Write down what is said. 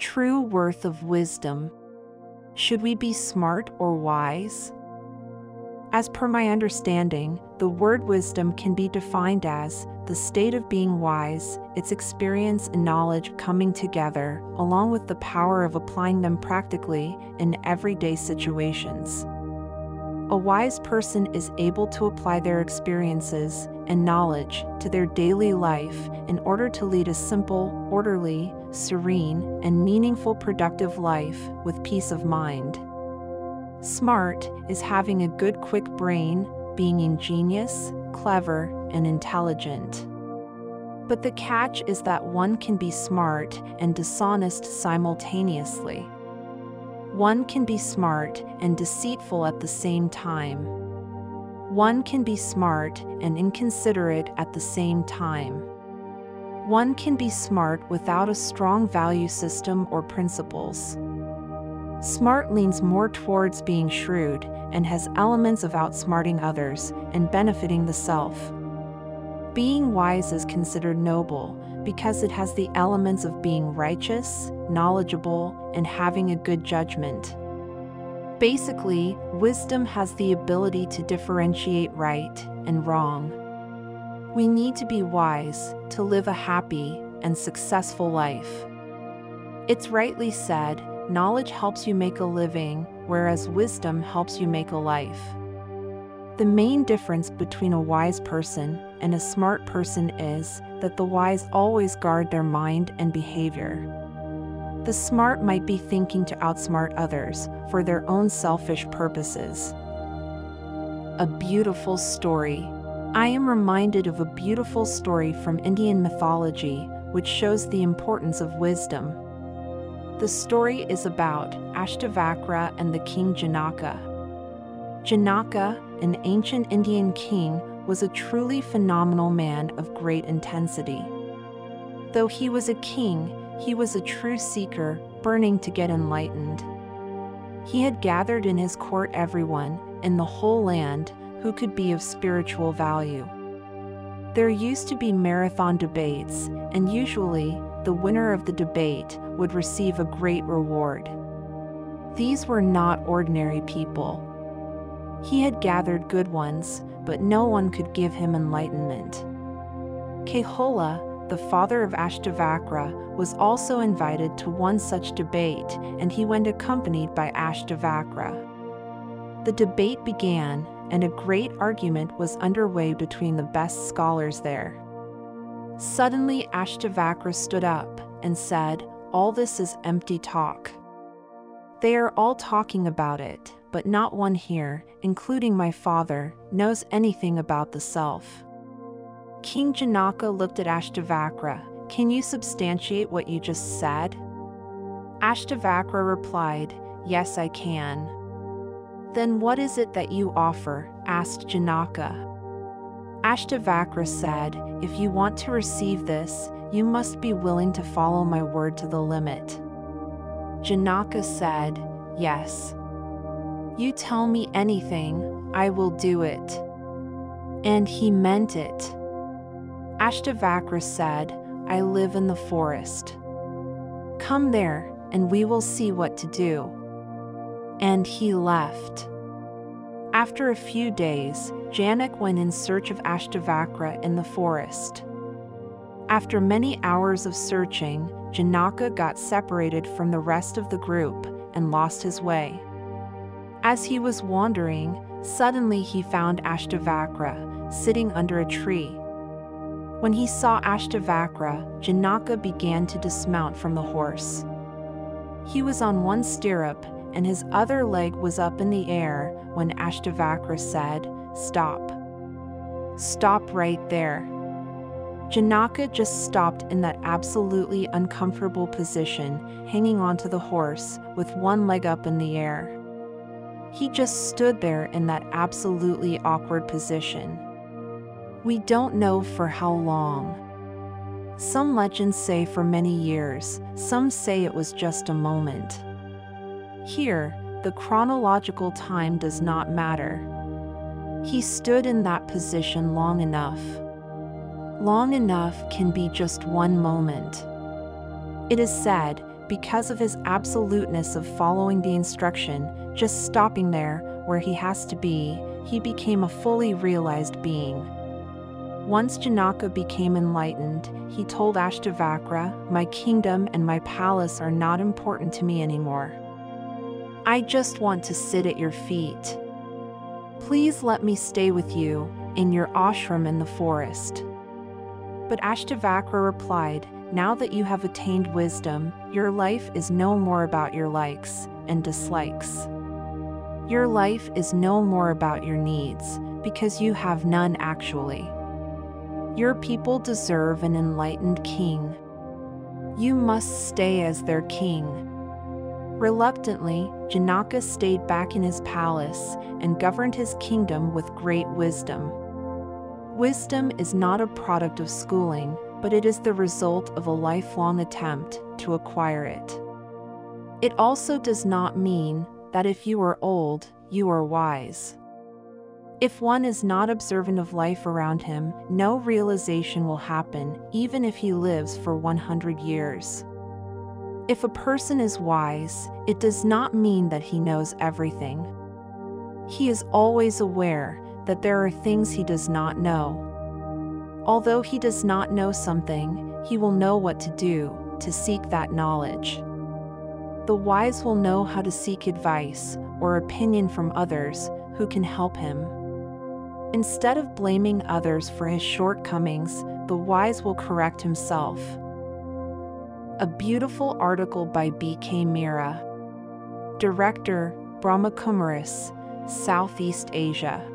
True worth of wisdom. Should we be smart or wise? As per my understanding, the word wisdom can be defined as the state of being wise, its experience and knowledge coming together, along with the power of applying them practically in everyday situations. A wise person is able to apply their experiences and knowledge to their daily life in order to lead a simple, orderly, serene, and meaningful productive life with peace of mind. Smart is having a good, quick brain, being ingenious, clever, and intelligent. But the catch is that one can be smart and dishonest simultaneously. One can be smart and deceitful at the same time. One can be smart and inconsiderate at the same time. One can be smart without a strong value system or principles. Smart leans more towards being shrewd and has elements of outsmarting others and benefiting the self. Being wise is considered noble because it has the elements of being righteous, knowledgeable, and having a good judgment. Basically, wisdom has the ability to differentiate right and wrong. We need to be wise to live a happy and successful life. It's rightly said knowledge helps you make a living, whereas wisdom helps you make a life. The main difference between a wise person and a smart person is that the wise always guard their mind and behavior. The smart might be thinking to outsmart others for their own selfish purposes. A beautiful story. I am reminded of a beautiful story from Indian mythology which shows the importance of wisdom. The story is about Ashtavakra and the king Janaka. Janaka, an ancient Indian king, was a truly phenomenal man of great intensity. Though he was a king, he was a true seeker, burning to get enlightened. He had gathered in his court everyone in the whole land who could be of spiritual value. There used to be marathon debates, and usually the winner of the debate would receive a great reward. These were not ordinary people. He had gathered good ones, but no one could give him enlightenment. Kehola, the father of Ashtavakra, was also invited to one such debate, and he went accompanied by Ashtavakra. The debate began, and a great argument was underway between the best scholars there. Suddenly, Ashtavakra stood up and said, All this is empty talk. They are all talking about it, but not one here, including my father, knows anything about the self. King Janaka looked at Ashtavakra. Can you substantiate what you just said? Ashtavakra replied, Yes, I can. Then what is it that you offer? asked Janaka. Ashtavakra said, If you want to receive this, you must be willing to follow my word to the limit. Janaka said, Yes. You tell me anything, I will do it. And he meant it. Ashtavakra said, I live in the forest. Come there, and we will see what to do. And he left. After a few days, Janak went in search of Ashtavakra in the forest. After many hours of searching, Janaka got separated from the rest of the group and lost his way. As he was wandering, suddenly he found Ashtavakra sitting under a tree. When he saw Ashtavakra, Janaka began to dismount from the horse. He was on one stirrup and his other leg was up in the air when Ashtavakra said, Stop. Stop right there. Janaka just stopped in that absolutely uncomfortable position, hanging onto the horse with one leg up in the air. He just stood there in that absolutely awkward position. We don't know for how long. Some legends say for many years, some say it was just a moment. Here, the chronological time does not matter. He stood in that position long enough. Long enough can be just one moment. It is said, because of his absoluteness of following the instruction, just stopping there where he has to be, he became a fully realized being. Once Janaka became enlightened, he told Ashtavakra, My kingdom and my palace are not important to me anymore. I just want to sit at your feet. Please let me stay with you in your ashram in the forest. But Ashtavakra replied, Now that you have attained wisdom, your life is no more about your likes and dislikes. Your life is no more about your needs, because you have none actually. Your people deserve an enlightened king. You must stay as their king. Reluctantly, Janaka stayed back in his palace and governed his kingdom with great wisdom. Wisdom is not a product of schooling, but it is the result of a lifelong attempt to acquire it. It also does not mean that if you are old, you are wise. If one is not observant of life around him, no realization will happen, even if he lives for 100 years. If a person is wise, it does not mean that he knows everything. He is always aware that there are things he does not know. Although he does not know something, he will know what to do to seek that knowledge. The wise will know how to seek advice or opinion from others who can help him. Instead of blaming others for his shortcomings, the wise will correct himself a beautiful article by B.K. Meera. Director, Brahma Kumaris, Southeast Asia.